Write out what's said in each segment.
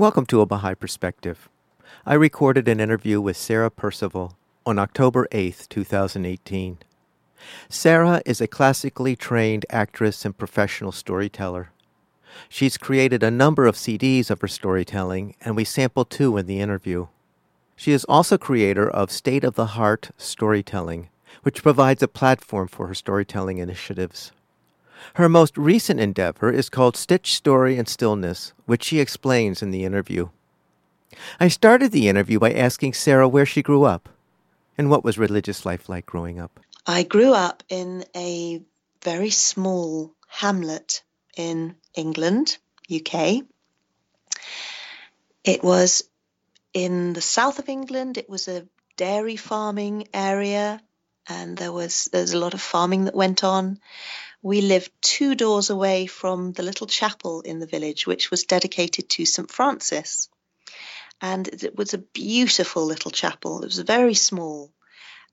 Welcome to A Baha'i Perspective. I recorded an interview with Sarah Perceval on October 8, 2018. Sarah is a classically trained actress and professional storyteller. She's created a number of CDs of her storytelling, and we sample two in the interview. She is also creator of State of the Heart Storytelling, which provides a platform for her storytelling initiatives. Her most recent endeavor is called Stitch Story and Stillness, which she explains in the interview. I started the interview by asking Sarah where she grew up and what was religious life like growing up. I grew up in a very small hamlet in England, UK. It was in the south of England. It was a dairy farming area, and there was there's a lot of farming that went on. We lived two doors away from the little chapel in the village, which was dedicated to St. Francis. And it was a beautiful little chapel. It was very small.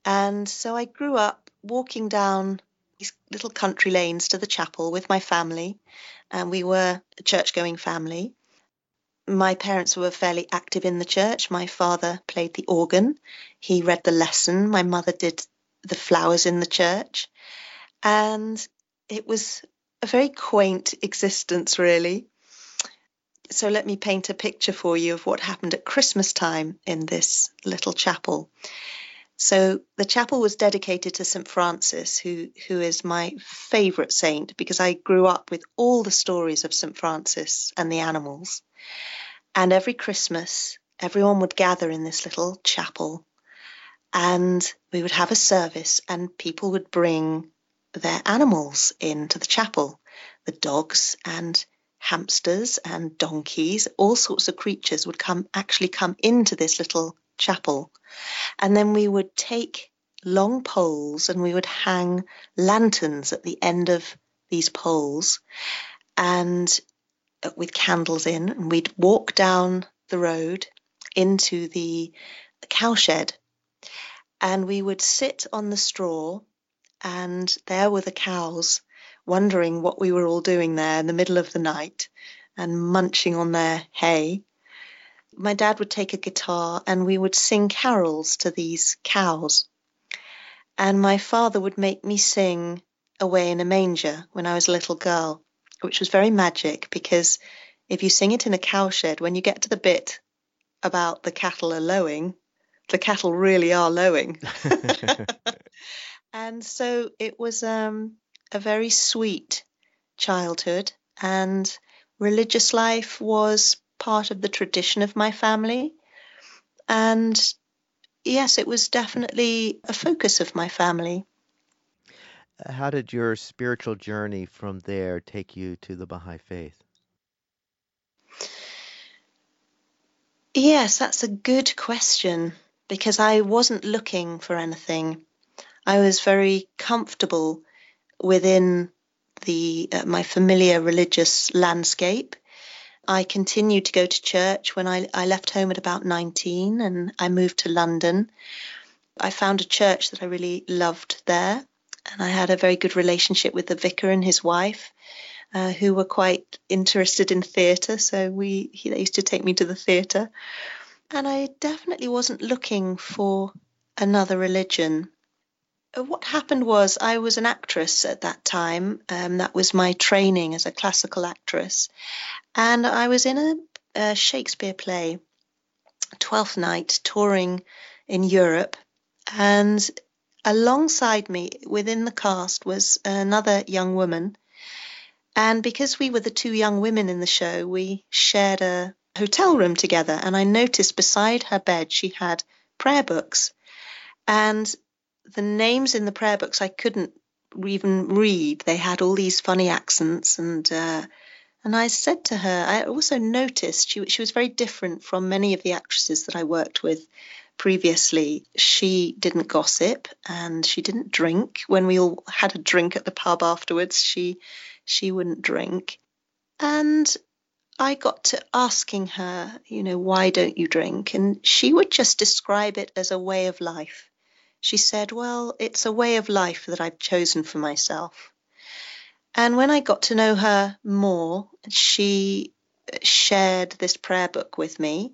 And so I grew up walking down these little country lanes to the chapel with my family. And we were a church going family. My parents were fairly active in the church. My father played the organ, he read the lesson, my mother did the flowers in the church. And it was a very quaint existence, really. So let me paint a picture for you of what happened at Christmas time in this little chapel. So the chapel was dedicated to St. Francis, who, who is my favourite saint because I grew up with all the stories of St. Francis and the animals. And every Christmas, everyone would gather in this little chapel and we would have a service and people would bring their animals into the chapel the dogs and hamsters and donkeys. All sorts of creatures would come actually come into this little chapel. And then we would take long poles and we would hang lanterns at the end of these poles and uh, with candles in and we'd walk down the road into the cowshed and we would sit on the straw and there were the cows wondering what we were all doing there in the middle of the night and munching on their hay. My dad would take a guitar and we would sing carols to these cows. And my father would make me sing Away in a Manger when I was a little girl, which was very magic because if you sing it in a cowshed, when you get to the bit about the cattle are lowing, the cattle really are lowing. And so it was um, a very sweet childhood, and religious life was part of the tradition of my family. And yes, it was definitely a focus of my family. How did your spiritual journey from there take you to the Baha'i faith? Yes, that's a good question because I wasn't looking for anything. I was very comfortable within the uh, my familiar religious landscape. I continued to go to church when I, I left home at about 19 and I moved to London. I found a church that I really loved there, and I had a very good relationship with the vicar and his wife, uh, who were quite interested in theatre. So we he, they used to take me to the theatre, and I definitely wasn't looking for another religion. Uh, what happened was I was an actress at that time. Um, that was my training as a classical actress. And I was in a, a Shakespeare play, Twelfth Night, touring in Europe. And alongside me within the cast was another young woman. And because we were the two young women in the show, we shared a hotel room together. And I noticed beside her bed she had prayer books. And the names in the prayer books I couldn't even read. They had all these funny accents, and uh, And I said to her, I also noticed she, she was very different from many of the actresses that I worked with previously. She didn't gossip and she didn't drink. When we all had a drink at the pub afterwards, she she wouldn't drink. And I got to asking her, you know, why don't you drink? And she would just describe it as a way of life. She said, well, it's a way of life that I've chosen for myself. And when I got to know her more, she shared this prayer book with me.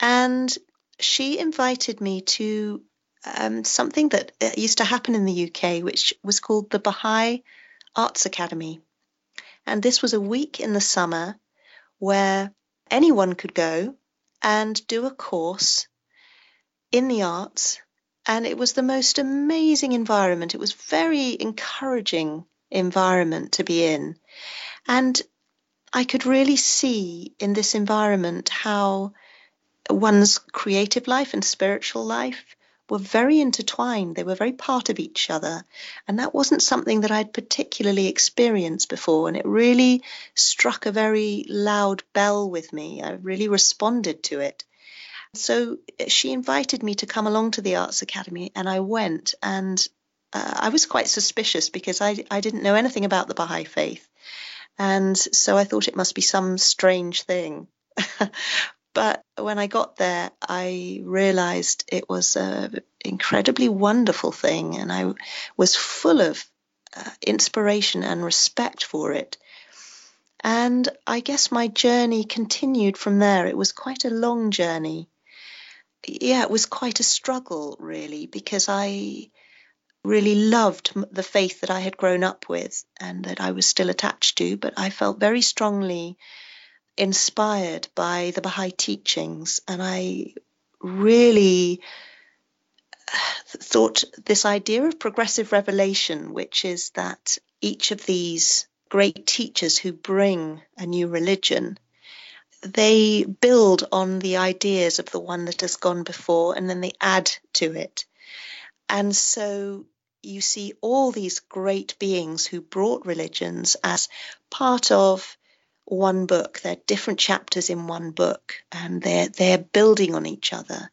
And she invited me to um, something that uh, used to happen in the UK, which was called the Baha'i Arts Academy. And this was a week in the summer where anyone could go and do a course in the arts. And it was the most amazing environment. It was very encouraging environment to be in. And I could really see in this environment how one's creative life and spiritual life were very intertwined. They were very part of each other. And that wasn't something that I'd particularly experienced before. And it really struck a very loud bell with me. I really responded to it. So she invited me to come along to the Arts Academy, and I went. And uh, I was quite suspicious because I, I didn't know anything about the Baha'i faith. And so I thought it must be some strange thing. but when I got there, I realized it was an incredibly wonderful thing, and I was full of uh, inspiration and respect for it. And I guess my journey continued from there. It was quite a long journey. Yeah, it was quite a struggle, really, because I really loved the faith that I had grown up with and that I was still attached to, but I felt very strongly inspired by the Baha'i teachings, and I really uh, thought this idea of progressive revelation, which is that each of these great teachers who bring a new religion, they build on the ideas of the one that has gone before and then they add to it. And so you see all these great beings who brought religions as part of one book. They're different chapters in one book, and they're they're building on each other.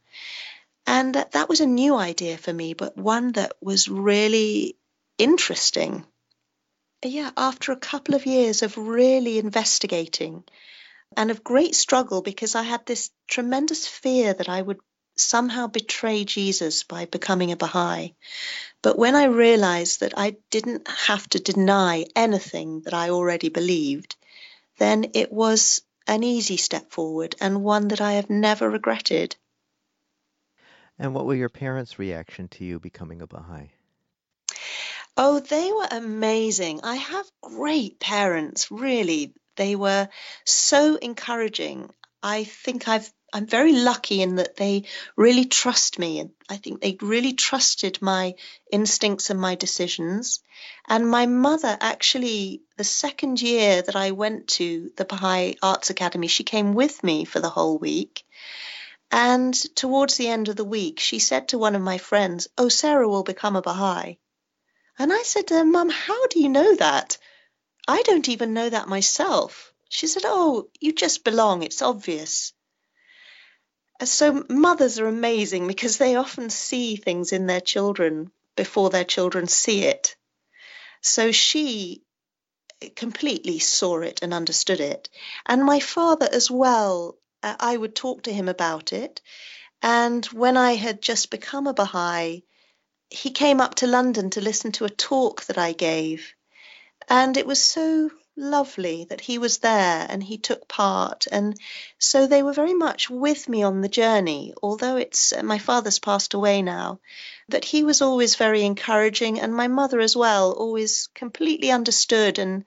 And that, that was a new idea for me, but one that was really interesting. Yeah, after a couple of years of really investigating and of great struggle, because I had this tremendous fear that I would somehow betray Jesus by becoming a Baha'i. But when I realized that I didn't have to deny anything that I already believed, then it was an easy step forward and one that I have never regretted. And what were your parents' reaction to you becoming a Baha'i? Oh, they were amazing. I have great parents, really. They were so encouraging. I think I've I'm very lucky in that they really trust me. And I think they really trusted my instincts and my decisions. And my mother actually, the second year that I went to the Baha'i Arts Academy, she came with me for the whole week. And towards the end of the week, she said to one of my friends, Oh, Sarah will become a Baha'i. And I said to her, Mum, how do you know that? I don't even know that myself. She said, Oh, you just belong. It's obvious. So mothers are amazing because they often see things in their children before their children see it. So she completely saw it and understood it. And my father as well, uh, I would talk to him about it. And when I had just become a Baha'i, he came up to London to listen to a talk that I gave. And it was so lovely that he was there and he took part. And so they were very much with me on the journey, although it's uh, my father's passed away now. But he was always very encouraging, and my mother as well, always completely understood. And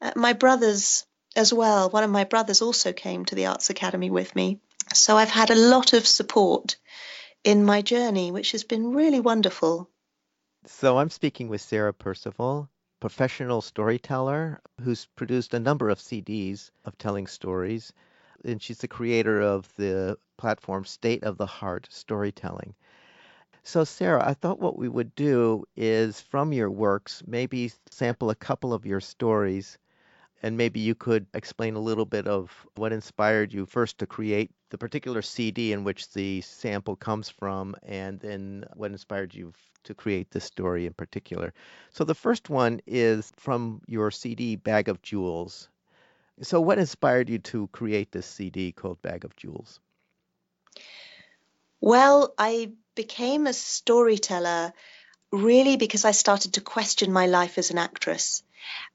uh, my brothers as well, one of my brothers also came to the Arts Academy with me. So I've had a lot of support in my journey, which has been really wonderful. So I'm speaking with Sarah Perceval, professional storyteller who's produced a number of CDs of telling stories. And she's the creator of the platform State of the Heart Storytelling. So, Sarah, I thought what we would do is from your works, maybe sample a couple of your stories and maybe you could explain a little bit of what inspired you first to create the particular CD in which the sample comes from, and then what inspired you to create this story in particular. So the first one is from your CD, Bag of Jewels. So, what inspired you to create this CD called Bag of Jewels? Well, I became a storyteller really because I started to question my life as an actress.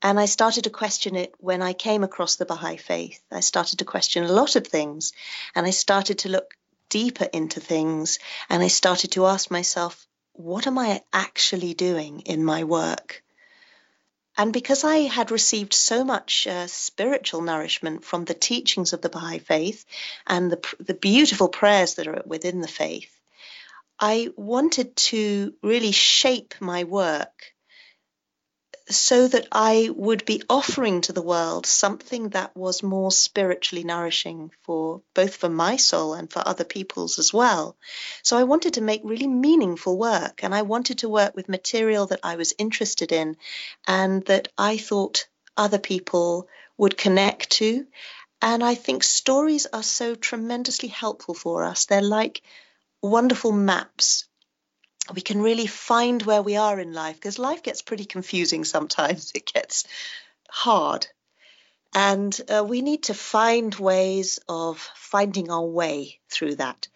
And I started to question it when I came across the Baha'i faith. I started to question a lot of things and I started to look deeper into things and I started to ask myself, what am I actually doing in my work? And because I had received so much uh, spiritual nourishment from the teachings of the Baha'i faith and the, the beautiful prayers that are within the faith, I wanted to really shape my work so that I would be offering to the world something that was more spiritually nourishing for both for my soul and for other people's as well. So I wanted to make really meaningful work and I wanted to work with material that I was interested in and that I thought other people would connect to. And I think stories are so tremendously helpful for us. They're like wonderful maps we can really find where we are in life because life gets pretty confusing sometimes. It gets hard. And uh, we need to find ways of finding our way through that.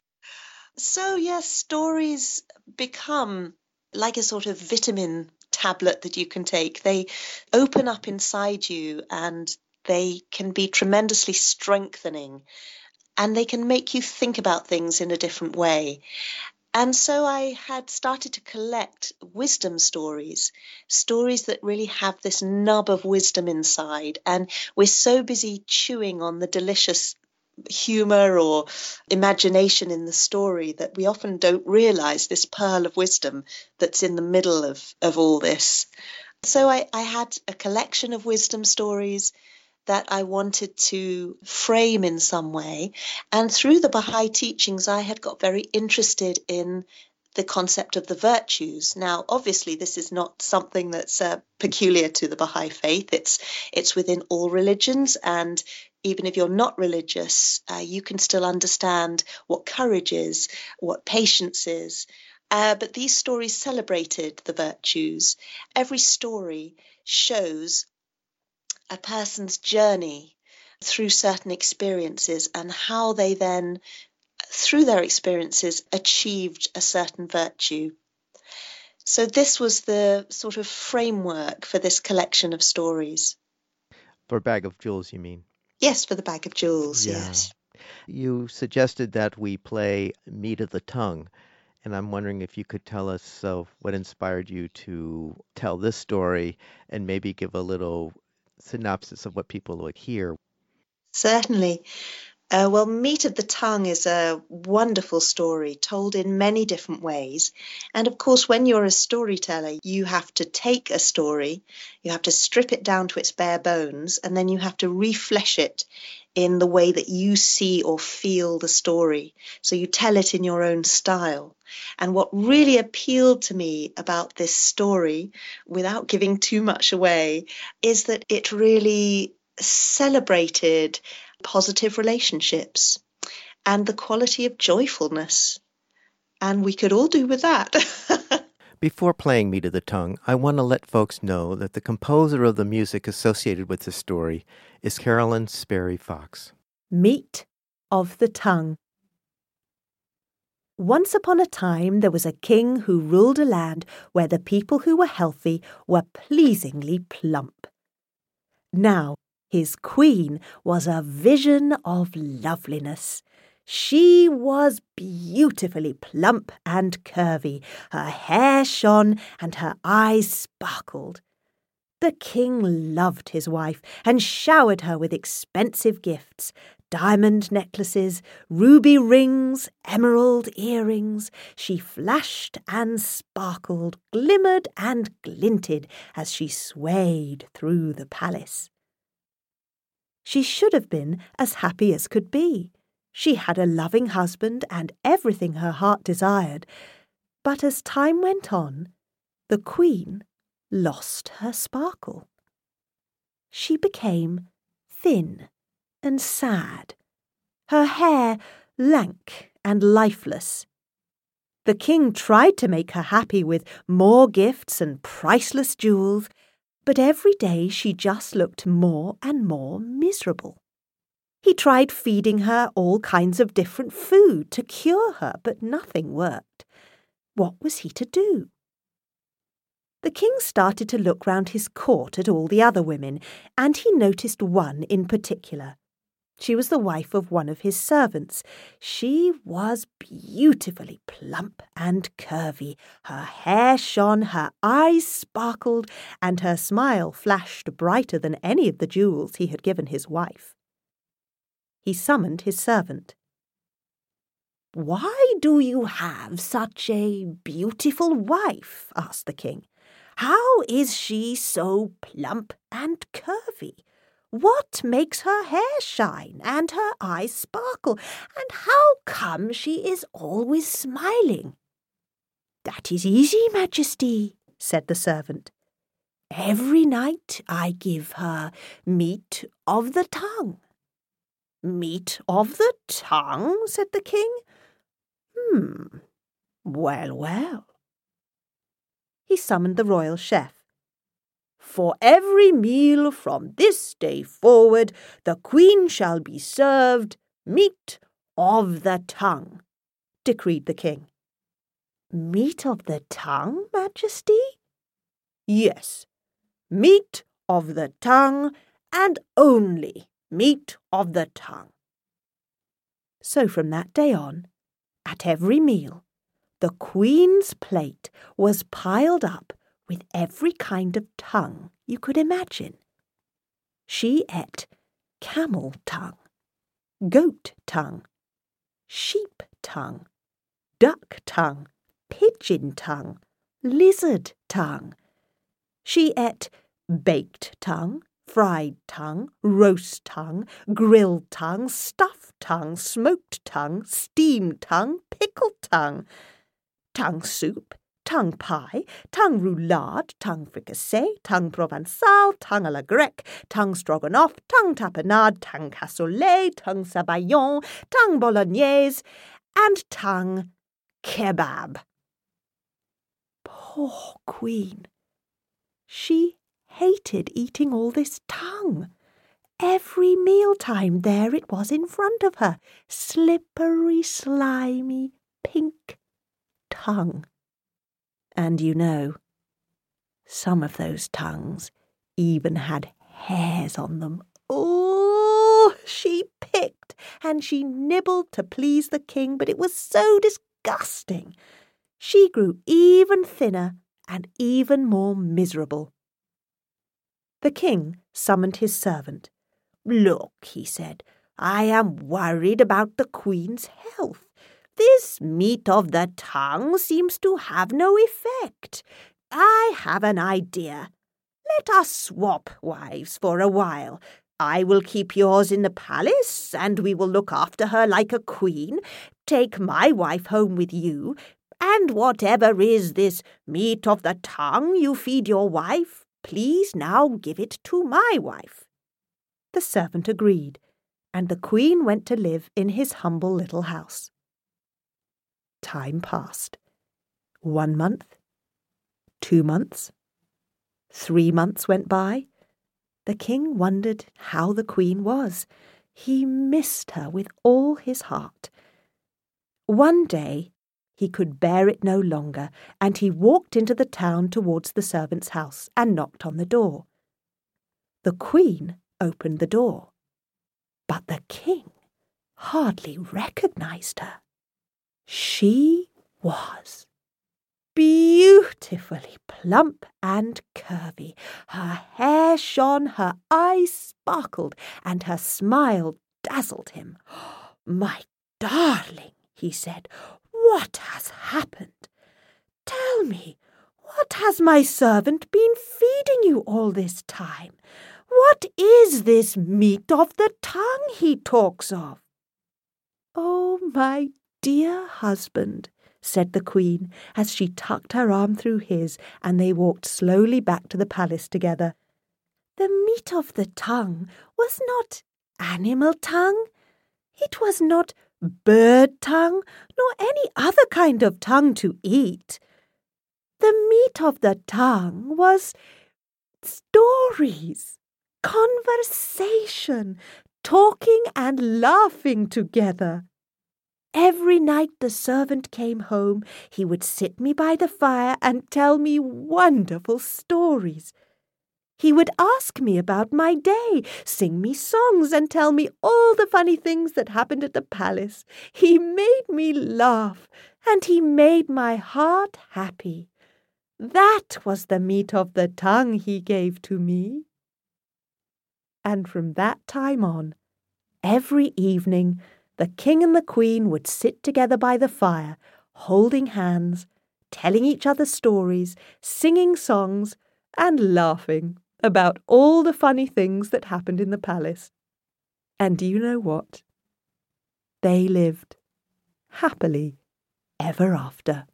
So, yes, stories become like a sort of vitamin tablet that you can take. They open up inside you and they can be tremendously strengthening and they can make you think about things in a different way. And so I had started to collect wisdom stories, stories that really have this nub of wisdom inside. And we're so busy chewing on the delicious humor or imagination in the story that we often don't realize this pearl of wisdom that's in the middle of, of all this. So I, I had a collection of wisdom stories that I wanted to frame in some way. And through the Baha'i teachings, I had got very interested in the concept of the virtues. Now, obviously, this is not something that's uh, peculiar to the Baha'i faith. It's it's within all religions, and even if you're not religious, uh, you can still understand what courage is, what patience is. Uh, but these stories celebrated the virtues. Every story shows a person's journey through certain experiences and how they then, through their experiences, achieved a certain virtue. So, this was the sort of framework for this collection of stories. For Bag of Jewels, you mean? Yes, for the Bag of Jewels, yeah. yes. You suggested that we play Meat of the Tongue. And I'm wondering if you could tell us uh, what inspired you to tell this story and maybe give a little synopsis of what people would hear? Certainly. Uh, well, Meat of the Tongue is a wonderful story told in many different ways. And of course, when you're a storyteller, you have to take a story, you have to strip it down to its bare bones, and then you have to reflesh it in the way that you see or feel the story. So you tell it in your own style. And what really appealed to me about this story, without giving too much away, is that it really celebrated positive relationships and the quality of joyfulness. And we could all do with that. Before playing Meat of the Tongue, I want to let folks know that the composer of the music associated with the story is Carolyn Sperry Fox. Meat of the Tongue. Once upon a time there was a king who ruled a land where the people who were healthy were pleasingly plump. Now his queen was a vision of loveliness. She was beautifully plump and curvy, her hair shone and her eyes sparkled. The king loved his wife and showered her with expensive gifts diamond necklaces, ruby rings, emerald earrings. She flashed and sparkled, glimmered and glinted as she swayed through the palace. She should have been as happy as could be. She had a loving husband and everything her heart desired. But as time went on, the Queen lost her sparkle. she became thin and sad, her hair lank and lifeless. The king tried to make her happy with more gifts and priceless jewels, but every day she just looked more and more miserable. He tried feeding her all kinds of different food to cure her, but nothing worked. What was he to do? The king started to look round his court at all the other women, and he noticed one in particular. She was the wife of one of his servants. She was beautifully plump and curvy. Her hair shone, her eyes sparkled, and her smile flashed brighter than any of the jewels he had given his wife. He summoned his servant. Why do you have such a beautiful wife? asked the king. How is she so plump and curvy? What makes her hair shine and her eyes sparkle? And how come she is always smiling? That is easy, Majesty, said the servant. Every night I give her meat of the tongue. Meat of the tongue, said the king. Hmm. Well, well. He summoned the royal chef. For every meal from this day forward, the queen shall be served meat of the tongue, decreed the king. Meat of the tongue, Majesty? Yes, meat of the tongue, and only meat of the tongue. So from that day on, at every meal, the Queen's plate was piled up with every kind of tongue you could imagine. She ate camel tongue, goat tongue, sheep tongue, duck tongue, pigeon tongue, lizard tongue. She ate baked tongue, fried tongue, roast tongue, grilled tongue, stuffed tongue, smoked tongue, steamed tongue, pickled tongue tongue soup, tongue pie, tongue roulade, tongue fricassee, tongue provençal, tongue à la grecque, tongue stroganoff, tongue tapenade, tongue cassoulet, tongue sabayon, tongue bolognaise, and tongue kebab. Poor Queen! She hated eating all this tongue. Every mealtime there it was in front of her, slippery, slimy, pink, tongue. And you know, some of those tongues even had hairs on them. Oh, she picked and she nibbled to please the king, but it was so disgusting. She grew even thinner and even more miserable. The king summoned his servant. Look, he said, I am worried about the queen's health. This meat of the tongue seems to have no effect. I have an idea. Let us swap wives for a while. I will keep yours in the palace, and we will look after her like a queen. Take my wife home with you, and whatever is this meat of the tongue you feed your wife, please now give it to my wife. The servant agreed, and the queen went to live in his humble little house. Time passed. One month, two months, three months went by. The king wondered how the queen was. He missed her with all his heart. One day he could bear it no longer, and he walked into the town towards the servant's house and knocked on the door. The queen opened the door, but the king hardly recognized her. She was beautifully plump and curvy. Her hair shone, her eyes sparkled, and her smile dazzled him. My darling, he said, what has happened? Tell me, what has my servant been feeding you all this time? What is this meat of the tongue he talks of? Oh, my Dear husband, said the Queen as she tucked her arm through his and they walked slowly back to the palace together. The meat of the tongue was not animal tongue. It was not bird tongue, nor any other kind of tongue to eat. The meat of the tongue was stories, conversation, talking and laughing together. Every night the servant came home, he would sit me by the fire and tell me wonderful stories. He would ask me about my day, sing me songs, and tell me all the funny things that happened at the palace. He made me laugh, and he made my heart happy. That was the meat of the tongue he gave to me. And from that time on, every evening, the king and the queen would sit together by the fire, holding hands, telling each other stories, singing songs, and laughing about all the funny things that happened in the palace. And do you know what? They lived happily ever after.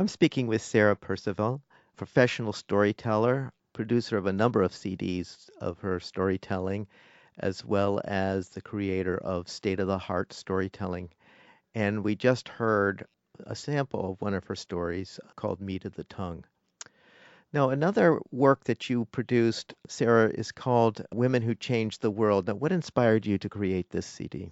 I'm speaking with Sarah Perceval, professional storyteller, producer of a number of CDs of her storytelling, as well as the creator of State of the Heart Storytelling. And we just heard a sample of one of her stories called Meat of the Tongue. Now, another work that you produced, Sarah, is called Women Who Changed the World. Now, what inspired you to create this CD?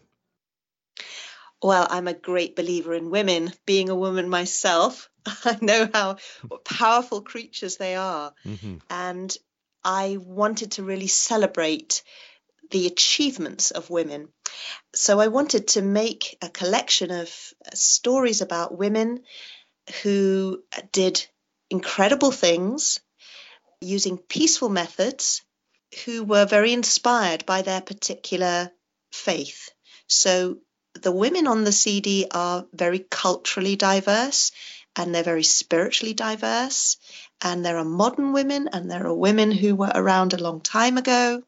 Well, I'm a great believer in women. Being a woman myself, I know how powerful creatures they are. Mm-hmm. And I wanted to really celebrate the achievements of women. So I wanted to make a collection of stories about women who did incredible things using peaceful methods, who were very inspired by their particular faith. So the women on the CD are very culturally diverse and they're very spiritually diverse. And there are modern women and there are women who were around a long time ago.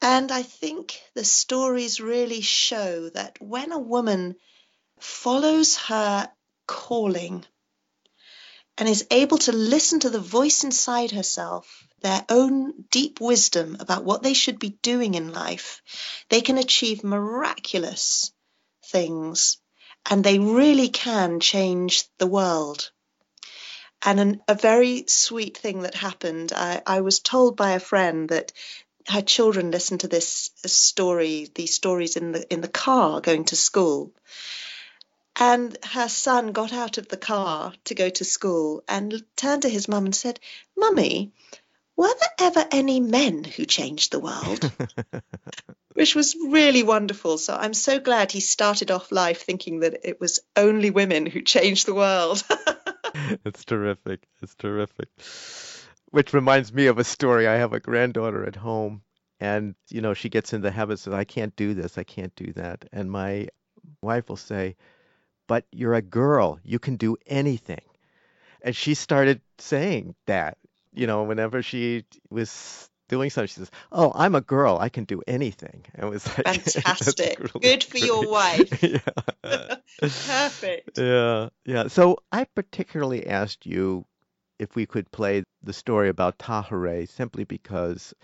And I think the stories really show that when a woman follows her calling and is able to listen to the voice inside herself, their own deep wisdom about what they should be doing in life, they can achieve miraculous things and they really can change the world. And an, a very sweet thing that happened, I, I was told by a friend that her children listened to this story, these stories in the in the car going to school. And her son got out of the car to go to school and turned to his mum and said, Mummy, were there ever any men who changed the world? Which was really wonderful. So I'm so glad he started off life thinking that it was only women who changed the world. it's terrific. It's terrific. Which reminds me of a story. I have a granddaughter at home, and you know she gets in the habit of I can't do this, I can't do that, and my wife will say, "But you're a girl. You can do anything." And she started saying that you know, whenever she was doing something, she says, "Oh, I'm a girl. I can do anything." It was like, fantastic. really Good for great. your wife. yeah. Perfect. Yeah, yeah. So I particularly asked you if we could play the story about Tahereh simply because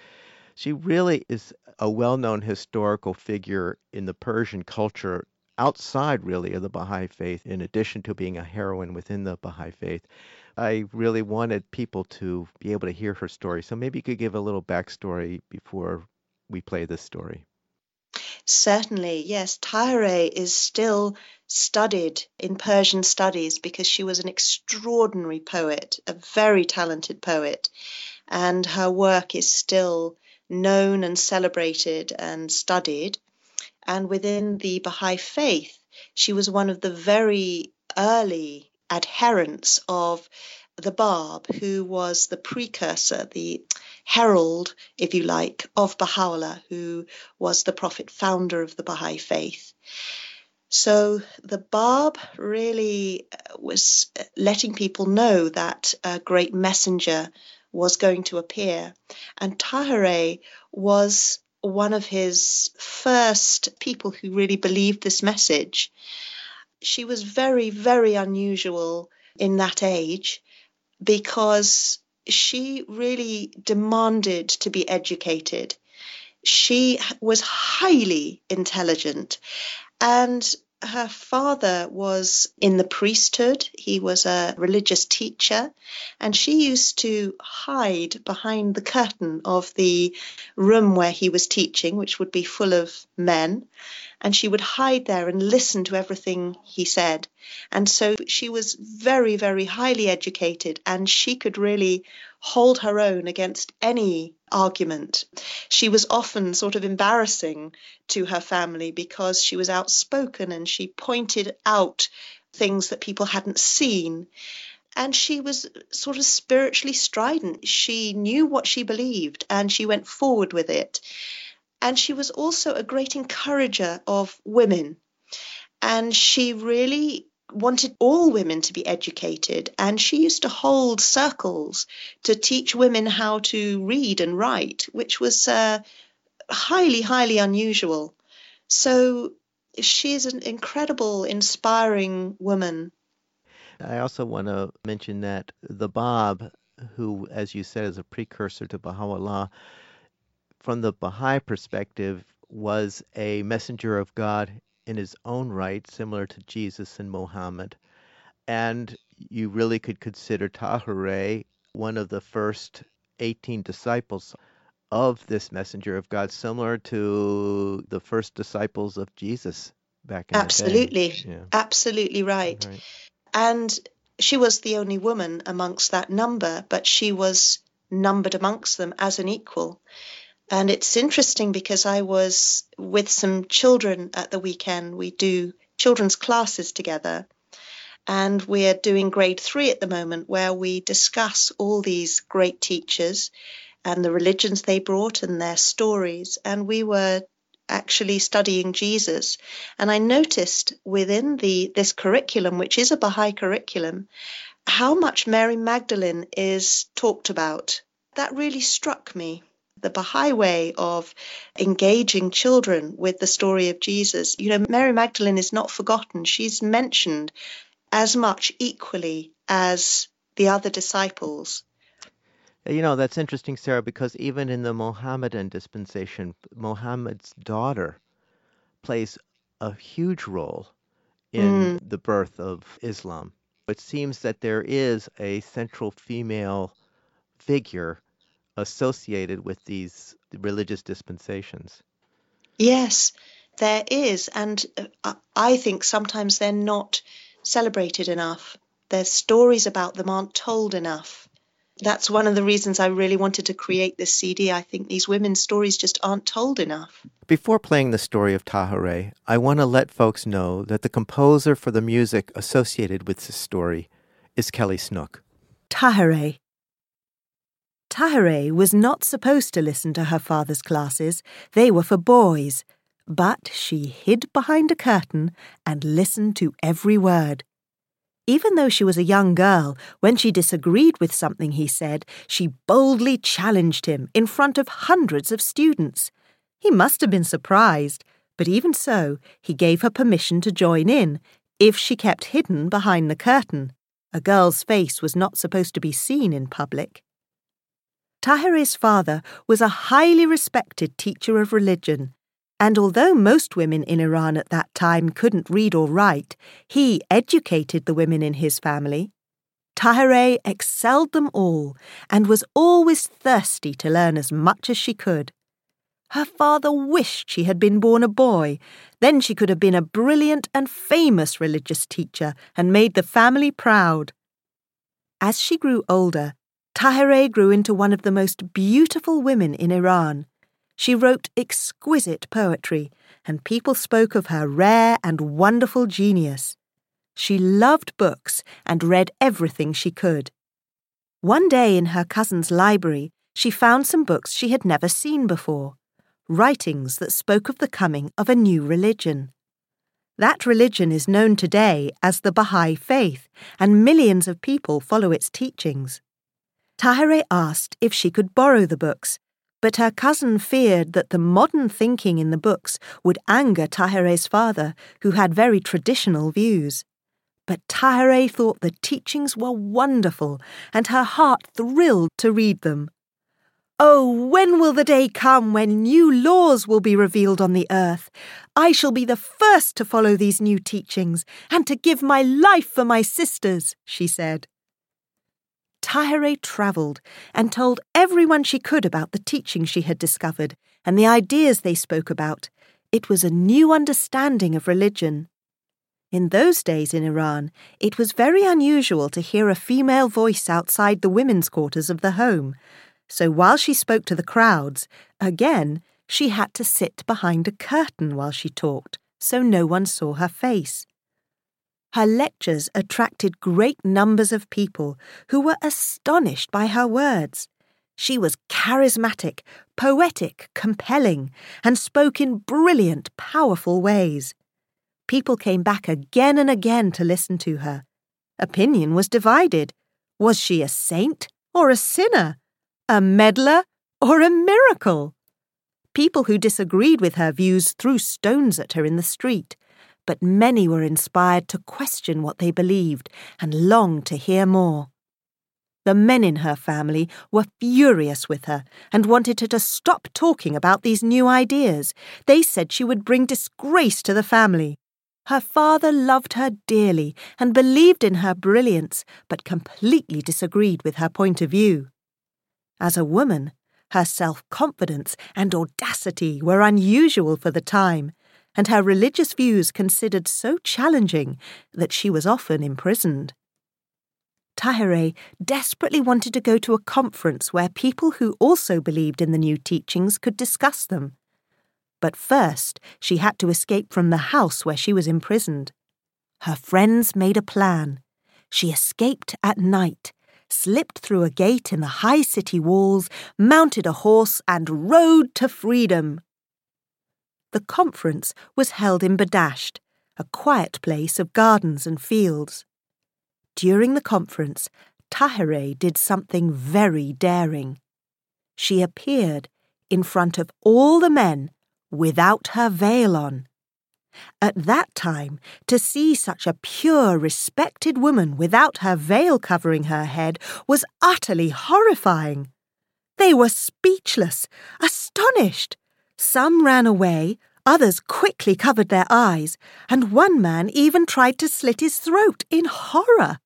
she really is a well-known historical figure in the Persian culture outside really of the Baha'i faith in addition to being a heroine within the Baha'i faith. I really wanted people to be able to hear her story. So maybe you could give a little backstory before we play this story. Certainly, yes. Tahereh is still studied in Persian studies because she was an extraordinary poet, a very talented poet, and her work is still known and celebrated and studied. And within the Baha'i faith, she was one of the very early adherents of the Bab, who was the precursor, the herald, if you like, of Baha'u'llah, who was the prophet founder of the Baha'i faith. So the Bab really uh, was uh, letting people know that a great messenger was going to appear. And Tahereh was one of his first people who really believed this message. She was very, very unusual in that age because she really demanded to be educated. She was highly intelligent and her father was in the priesthood. He was a religious teacher, and she used to hide behind the curtain of the room where he was teaching, which would be full of men and she would hide there and listen to everything he said. And so she was very, very highly educated and she could really hold her own against any argument. She was often sort of embarrassing to her family because she was outspoken and she pointed out things that people hadn't seen. And she was sort of spiritually strident. She knew what she believed and she went forward with it. And she was also a great encourager of women. And she really wanted all women to be educated. And she used to hold circles to teach women how to read and write, which was uh, highly, highly unusual. So she is an incredible, inspiring woman. I also want to mention that the Bab, who, as you said, is a precursor to Baha'u'llah, from the Baha'i perspective, was a messenger of God in his own right, similar to Jesus and Muhammad. And you really could consider Tahereh one of the first 18 disciples of this messenger of God, similar to the first disciples of Jesus back in absolutely, yeah. absolutely right. right. And she was the only woman amongst that number, but she was numbered amongst them as an equal. And it's interesting because I was with some children at the weekend. We do children's classes together. And we're doing grade three at the moment where we discuss all these great teachers and the religions they brought and their stories. And we were actually studying Jesus. And I noticed within the this curriculum, which is a Baha'i curriculum, how much Mary Magdalene is talked about. That really struck me the Baha'i way of engaging children with the story of Jesus. You know, Mary Magdalene is not forgotten. She's mentioned as much equally as the other disciples. You know, that's interesting, Sarah, because even in the Mohammedan dispensation, Mohammed's daughter plays a huge role in mm. the birth of Islam. It seems that there is a central female figure associated with these religious dispensations. Yes, there is. And uh, I think sometimes they're not celebrated enough. Their stories about them aren't told enough. That's one of the reasons I really wanted to create this CD. I think these women's stories just aren't told enough. Before playing the story of Tahereh, I want to let folks know that the composer for the music associated with this story is Kelly Snook. Tahereh Tahereh was not supposed to listen to her father's classes, they were for boys. But she hid behind a curtain and listened to every word. Even though she was a young girl, when she disagreed with something he said, she boldly challenged him in front of hundreds of students. He must have been surprised, but even so, he gave her permission to join in if she kept hidden behind the curtain. A girl's face was not supposed to be seen in public. Tahereh's father was a highly respected teacher of religion, and although most women in Iran at that time couldn't read or write, he educated the women in his family. Tahereh excelled them all and was always thirsty to learn as much as she could. Her father wished she had been born a boy. Then she could have been a brilliant and famous religious teacher and made the family proud. As she grew older, Tahereh grew into one of the most beautiful women in Iran. She wrote exquisite poetry, and people spoke of her rare and wonderful genius. She loved books and read everything she could. One day in her cousin's library, she found some books she had never seen before writings that spoke of the coming of a new religion. That religion is known today as the Baha'i Faith, and millions of people follow its teachings. Tahirih asked if she could borrow the books, but her cousin feared that the modern thinking in the books would anger Tahirih's father, who had very traditional views. But Tahirih thought the teachings were wonderful, and her heart thrilled to read them. Oh, when will the day come when new laws will be revealed on the earth? I shall be the first to follow these new teachings and to give my life for my sisters, she said. Tahirih travelled and told everyone she could about the teachings she had discovered and the ideas they spoke about. It was a new understanding of religion. In those days in Iran, it was very unusual to hear a female voice outside the women's quarters of the home, so while she spoke to the crowds, again, she had to sit behind a curtain while she talked, so no one saw her face. Her lectures attracted great numbers of people who were astonished by her words. She was charismatic, poetic, compelling, and spoke in brilliant, powerful ways. People came back again and again to listen to her. Opinion was divided. Was she a saint or a sinner? A meddler or a miracle? People who disagreed with her views threw stones at her in the street, but many were inspired to question what they believed and longed to hear more. The men in her family were furious with her and wanted her to stop talking about these new ideas. They said she would bring disgrace to the family. Her father loved her dearly and believed in her brilliance, but completely disagreed with her point of view. As a woman, her self confidence and audacity were unusual for the time, and her religious views considered so challenging that she was often imprisoned. Tahirih desperately wanted to go to a conference where people who also believed in the new teachings could discuss them. But first, she had to escape from the house where she was imprisoned. Her friends made a plan. She escaped at night slipped through a gate in the high city walls, mounted a horse, and rode to freedom. The conference was held in Badasht, a quiet place of gardens and fields. During the conference, Tahirih did something very daring. She appeared in front of all the men without her veil on. At that time, to see such a pure, respected woman without her veil covering her head was utterly horrifying. They were speechless, astonished. Some ran away, others quickly covered their eyes, and one man even tried to slit his throat in horror.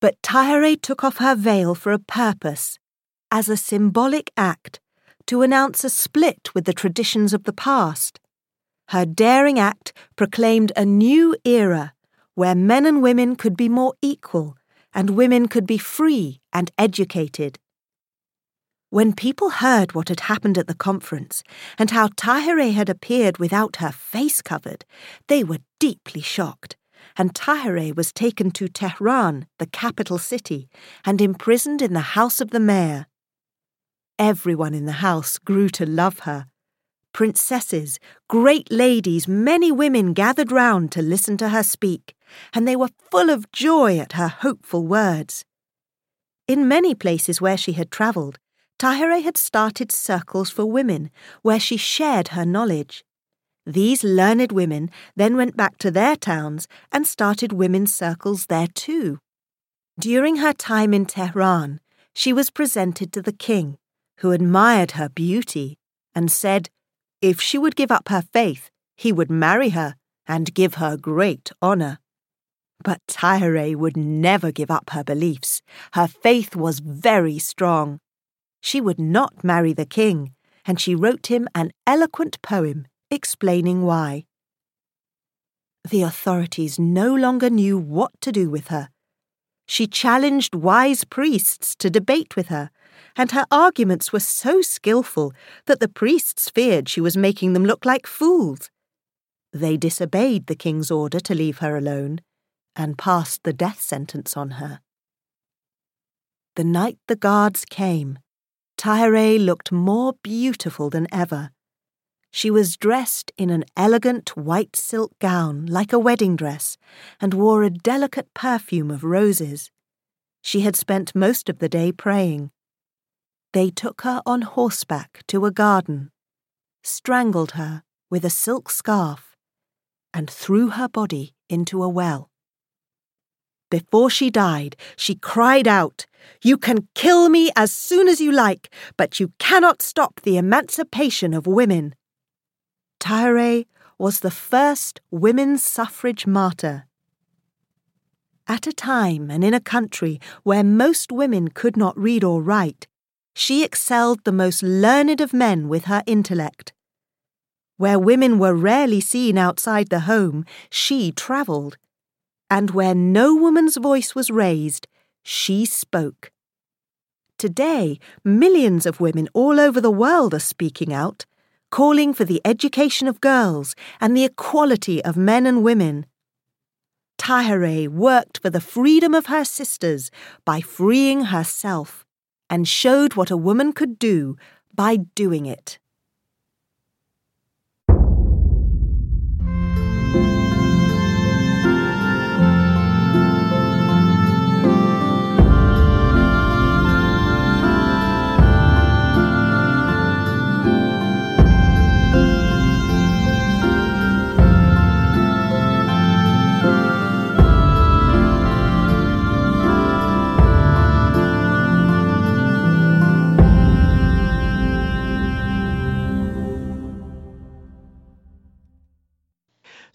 But Tahirih took off her veil for a purpose, as a symbolic act, to announce a split with the traditions of the past. Her daring act proclaimed a new era where men and women could be more equal and women could be free and educated. When people heard what had happened at the conference and how Tahirih had appeared without her face covered, they were deeply shocked, and Tahirih was taken to Tehran, the capital city, and imprisoned in the house of the mayor. Everyone in the house grew to love her, princesses, great ladies, many women gathered round to listen to her speak, and they were full of joy at her hopeful words. In many places where she had travelled, Tahirih had started circles for women where she shared her knowledge. These learned women then went back to their towns and started women's circles there too. During her time in Tehran, she was presented to the king, who admired her beauty and said, if she would give up her faith, he would marry her and give her great honour. But Tahirih would never give up her beliefs. Her faith was very strong. She would not marry the king, and she wrote him an eloquent poem explaining why. The authorities no longer knew what to do with her. She challenged wise priests to debate with her, and her arguments were so skilful that the priests feared she was making them look like fools. They disobeyed the king's order to leave her alone, and passed the death sentence on her. The night the guards came, Tahirih looked more beautiful than ever. She was dressed in an elegant white silk gown like a wedding dress and wore a delicate perfume of roses. She had spent most of the day praying. They took her on horseback to a garden, strangled her with a silk scarf, and threw her body into a well. Before she died, she cried out, You can kill me as soon as you like, but you cannot stop the emancipation of women. Tahirih was the first women's suffrage martyr. At a time and in a country where most women could not read or write, she excelled the most learned of men with her intellect. Where women were rarely seen outside the home, she travelled and where no woman's voice was raised, she spoke. Today, millions of women all over the world are speaking out, calling for the education of girls and the equality of men and women. Tahirih worked for the freedom of her sisters by freeing herself and showed what a woman could do by doing it.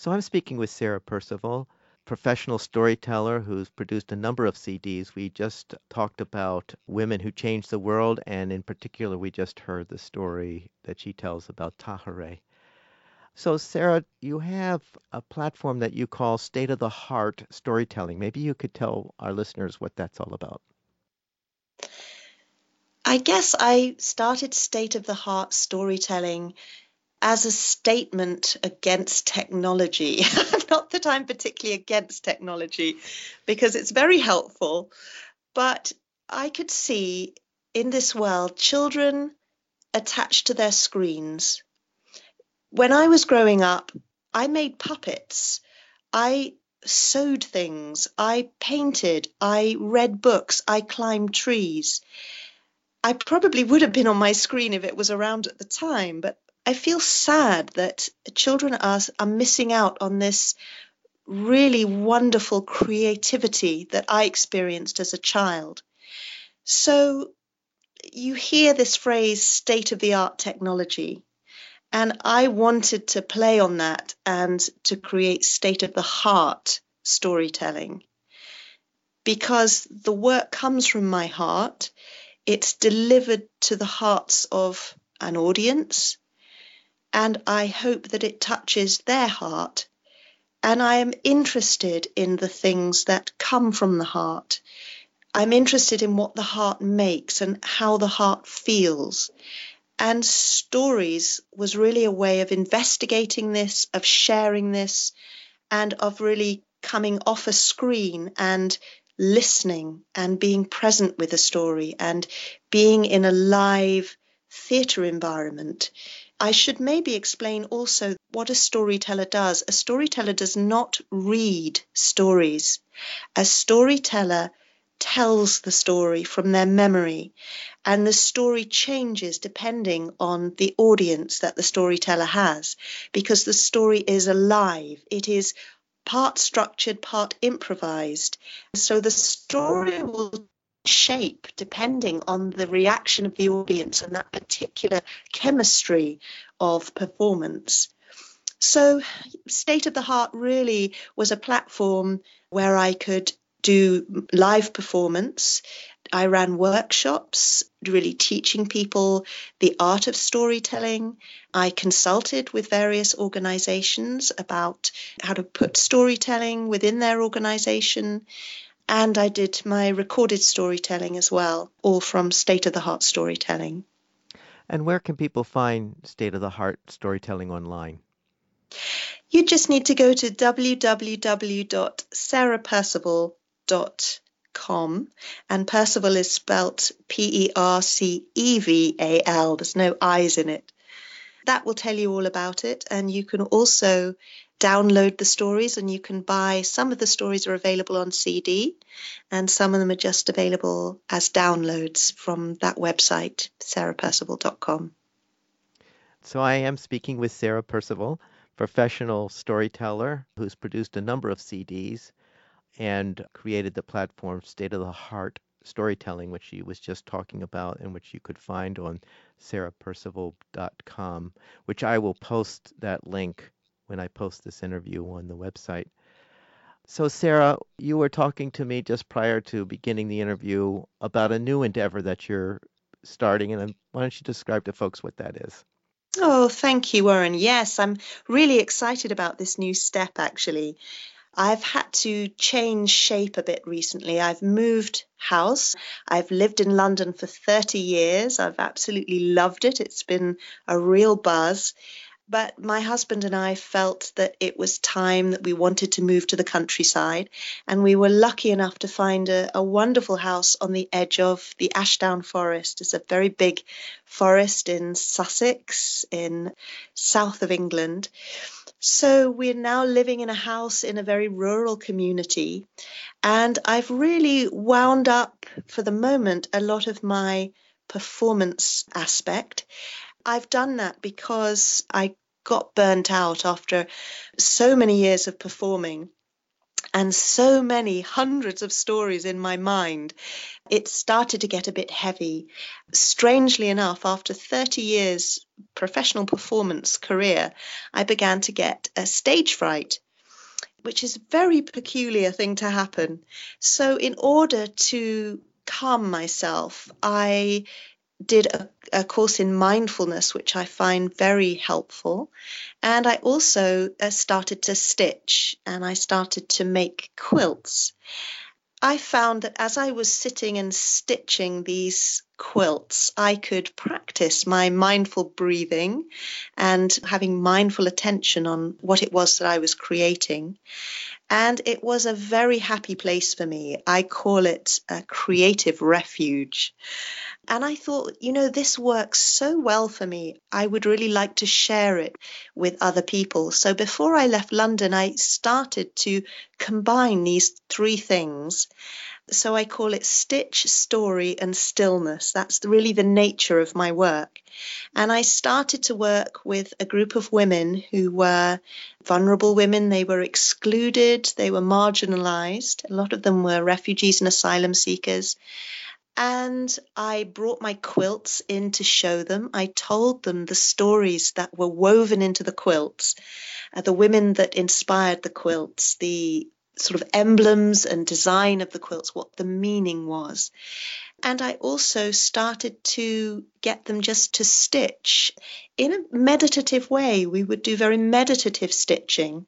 So I'm speaking with Sarah Perceval, professional storyteller who's produced a number of CDs. We just talked about women who changed the world, and in particular, we just heard the story that she tells about Tahirih. So, Sarah, you have a platform that you call State of the Heart Storytelling. Maybe you could tell our listeners what that's all about. I guess I started State of the Heart Storytelling as a statement against technology. Not that I'm particularly against technology, because it's very helpful, but I could see in this world children attached to their screens. When I was growing up, I made puppets. I sewed things. I painted. I read books. I climbed trees. I probably would have been on my screen if it was around at the time, but I feel sad that children are, are missing out on this really wonderful creativity that I experienced as a child. So you hear this phrase state of the art technology. And I wanted to play on that and to create state of the heart storytelling because the work comes from my heart. It's delivered to the hearts of an audience and I hope that it touches their heart. And I am interested in the things that come from the heart. I'm interested in what the heart makes and how the heart feels. And stories was really a way of investigating this, of sharing this, and of really coming off a screen and listening and being present with a story and being in a live theatre environment I should maybe explain also what a storyteller does. A storyteller does not read stories. A storyteller tells the story from their memory, and the story changes depending on the audience that the storyteller has, because the story is alive. It is part structured, part improvised. So the story will shape depending on the reaction of the audience and that particular chemistry of performance. So, State of the Heart really was a platform where I could do live performance. I ran workshops, really teaching people the art of storytelling. I consulted with various organizations about how to put storytelling within their organization and I did my recorded storytelling as well, all from State of the Heart Storytelling. And where can people find State of the Heart Storytelling online? You just need to go to www.sarahperceval.com and Perceval is spelt P E R C E V A L. There's no I's in it. That will tell you all about it, and you can also download the stories and you can buy some of the stories are available on CD and some of them are just available as downloads from that website sarahperceval.com. So I am speaking with Sarah Perceval, professional storyteller who's produced a number of CDs and created the platform State of the Heart Storytelling, which she was just talking about and which you could find on sarahperceval.com, which I will post that link when I post this interview on the website. So, Sarah, you were talking to me just prior to beginning the interview about a new endeavor that you're starting, and why don't you describe to folks what that is? Oh, thank you, Warren. Yes, I'm really excited about this new step, actually. I've had to change shape a bit recently. I've moved house. I've lived in London for 30 years. I've absolutely loved it. It's been a real buzz. But my husband and I felt that it was time that we wanted to move to the countryside. And we were lucky enough to find a, a wonderful house on the edge of the Ashdown Forest. It's a very big forest in Sussex, in south of England. So we're now living in a house in a very rural community. And I've really wound up, for the moment, a lot of my performance aspect. I've done that because I got burnt out after so many years of performing and so many hundreds of stories in my mind, it started to get a bit heavy. Strangely enough, after 30 years professional performance career, I began to get a stage fright, which is a very peculiar thing to happen. So, in order to calm myself, I did a, a, course in mindfulness, which I find very helpful. And I also uh, started to stitch and I started to make quilts. I found that as I was sitting and stitching these quilts, I could practice my mindful breathing and having mindful attention on what it was that I was creating. And it was a very happy place for me. I call it a creative refuge. And I thought, you know, this works so well for me. I would really like to share it with other people. So before I left London, I started to combine these three things. So I call it stitch, story, and stillness. That's really the nature of my work. And I started to work with a group of women who were vulnerable women. They were excluded, they were marginalized. A lot of them were refugees and asylum seekers and I brought my quilts in to show them. I told them the stories that were woven into the quilts, uh, the women that inspired the quilts, the sort of emblems and design of the quilts, what the meaning was. And I also started to get them just to stitch in a meditative way. We would do very meditative stitching.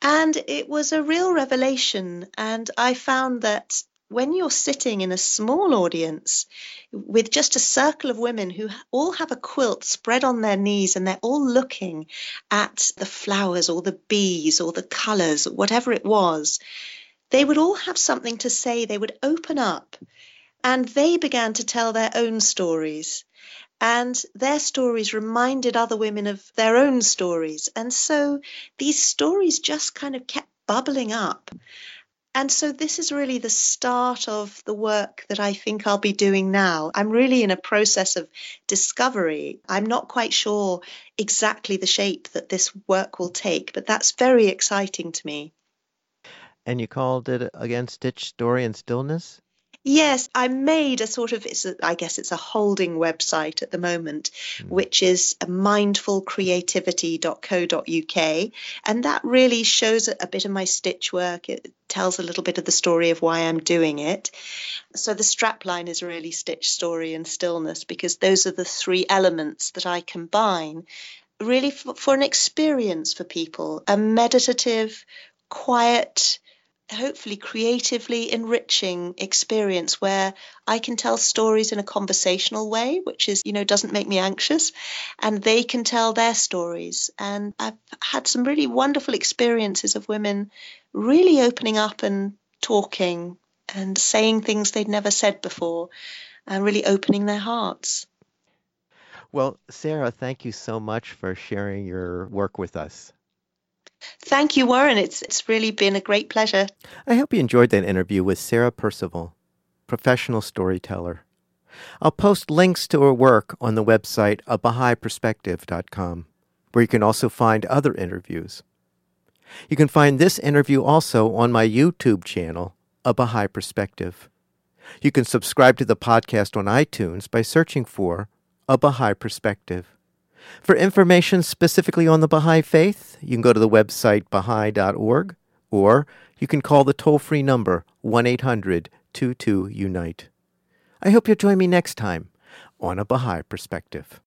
And it was a real revelation. And I found that when you're sitting in a small audience with just a circle of women who all have a quilt spread on their knees and they're all looking at the flowers or the bees or the colors, whatever it was, they would all have something to say. They would open up and they began to tell their own stories. And their stories reminded other women of their own stories. And so these stories just kind of kept bubbling up. And so this is really the start of the work that I think I'll be doing now. I'm really in a process of discovery. I'm not quite sure exactly the shape that this work will take, but that's very exciting to me. And you called it again Stitch Story and Stillness? Yes, I made a sort of, it's a, I guess it's a holding website at the moment, mm. which is mindfulcreativity.co.uk. And that really shows a bit of my stitch work. It tells a little bit of the story of why I'm doing it. So the strapline is really stitch, story, and stillness because those are the three elements that I combine really for, for an experience for people, a meditative, quiet, hopefully creatively enriching experience where I can tell stories in a conversational way, which is, you know, doesn't make me anxious, and they can tell their stories. And I've had some really wonderful experiences of women really opening up and talking and saying things they'd never said before and really opening their hearts. Well, Sarah, thank you so much for sharing your work with us. Thank you, Warren. It's, it's really been a great pleasure. I hope you enjoyed that interview with Sarah Perceval, professional storyteller. I'll post links to her work on the website of abahaiperspective.com, where you can also find other interviews. You can find this interview also on my YouTube channel, A Baha'i Perspective. You can subscribe to the podcast on iTunes by searching for A Baha'i Perspective. For information specifically on the Baha'i Faith, you can go to the website baha'i.org or you can call the toll free number 1 800 22 Unite. I hope you'll join me next time on A Baha'i Perspective.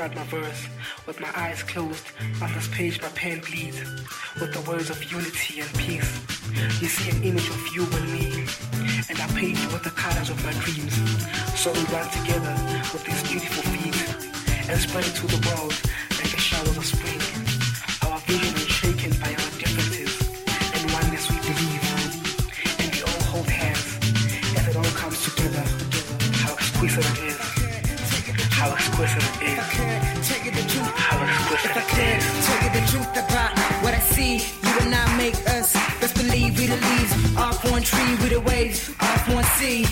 Start my verse. With my eyes closed, on this page my pen bleeds. With the words of unity and peace. You see an image of you and me. And I paint with the colors of my dreams. So we run together with these beautiful feet. And spread it to the world like a shower of spring. How exquisite it is. Tell you the truth, How exquisite if I it could is. tell you the truth about what I see, you and I make us. Best believe we the leaves, off one tree, we the waves, off one sea.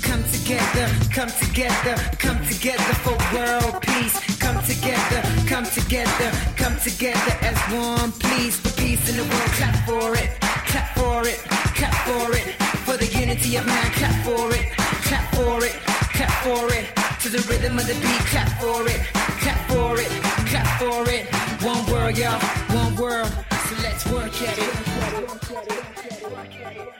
Come together, come together, come together for world peace. Come together, come together, come together as one, please. For peace in the world, clap for it, clap for it, clap for it. For the unity of man, clap for it, clap for it, clap for it. To the rhythm of the beat, clap for it, clap for it, clap for it. One world, y'all, one world. So let's work at it. Peace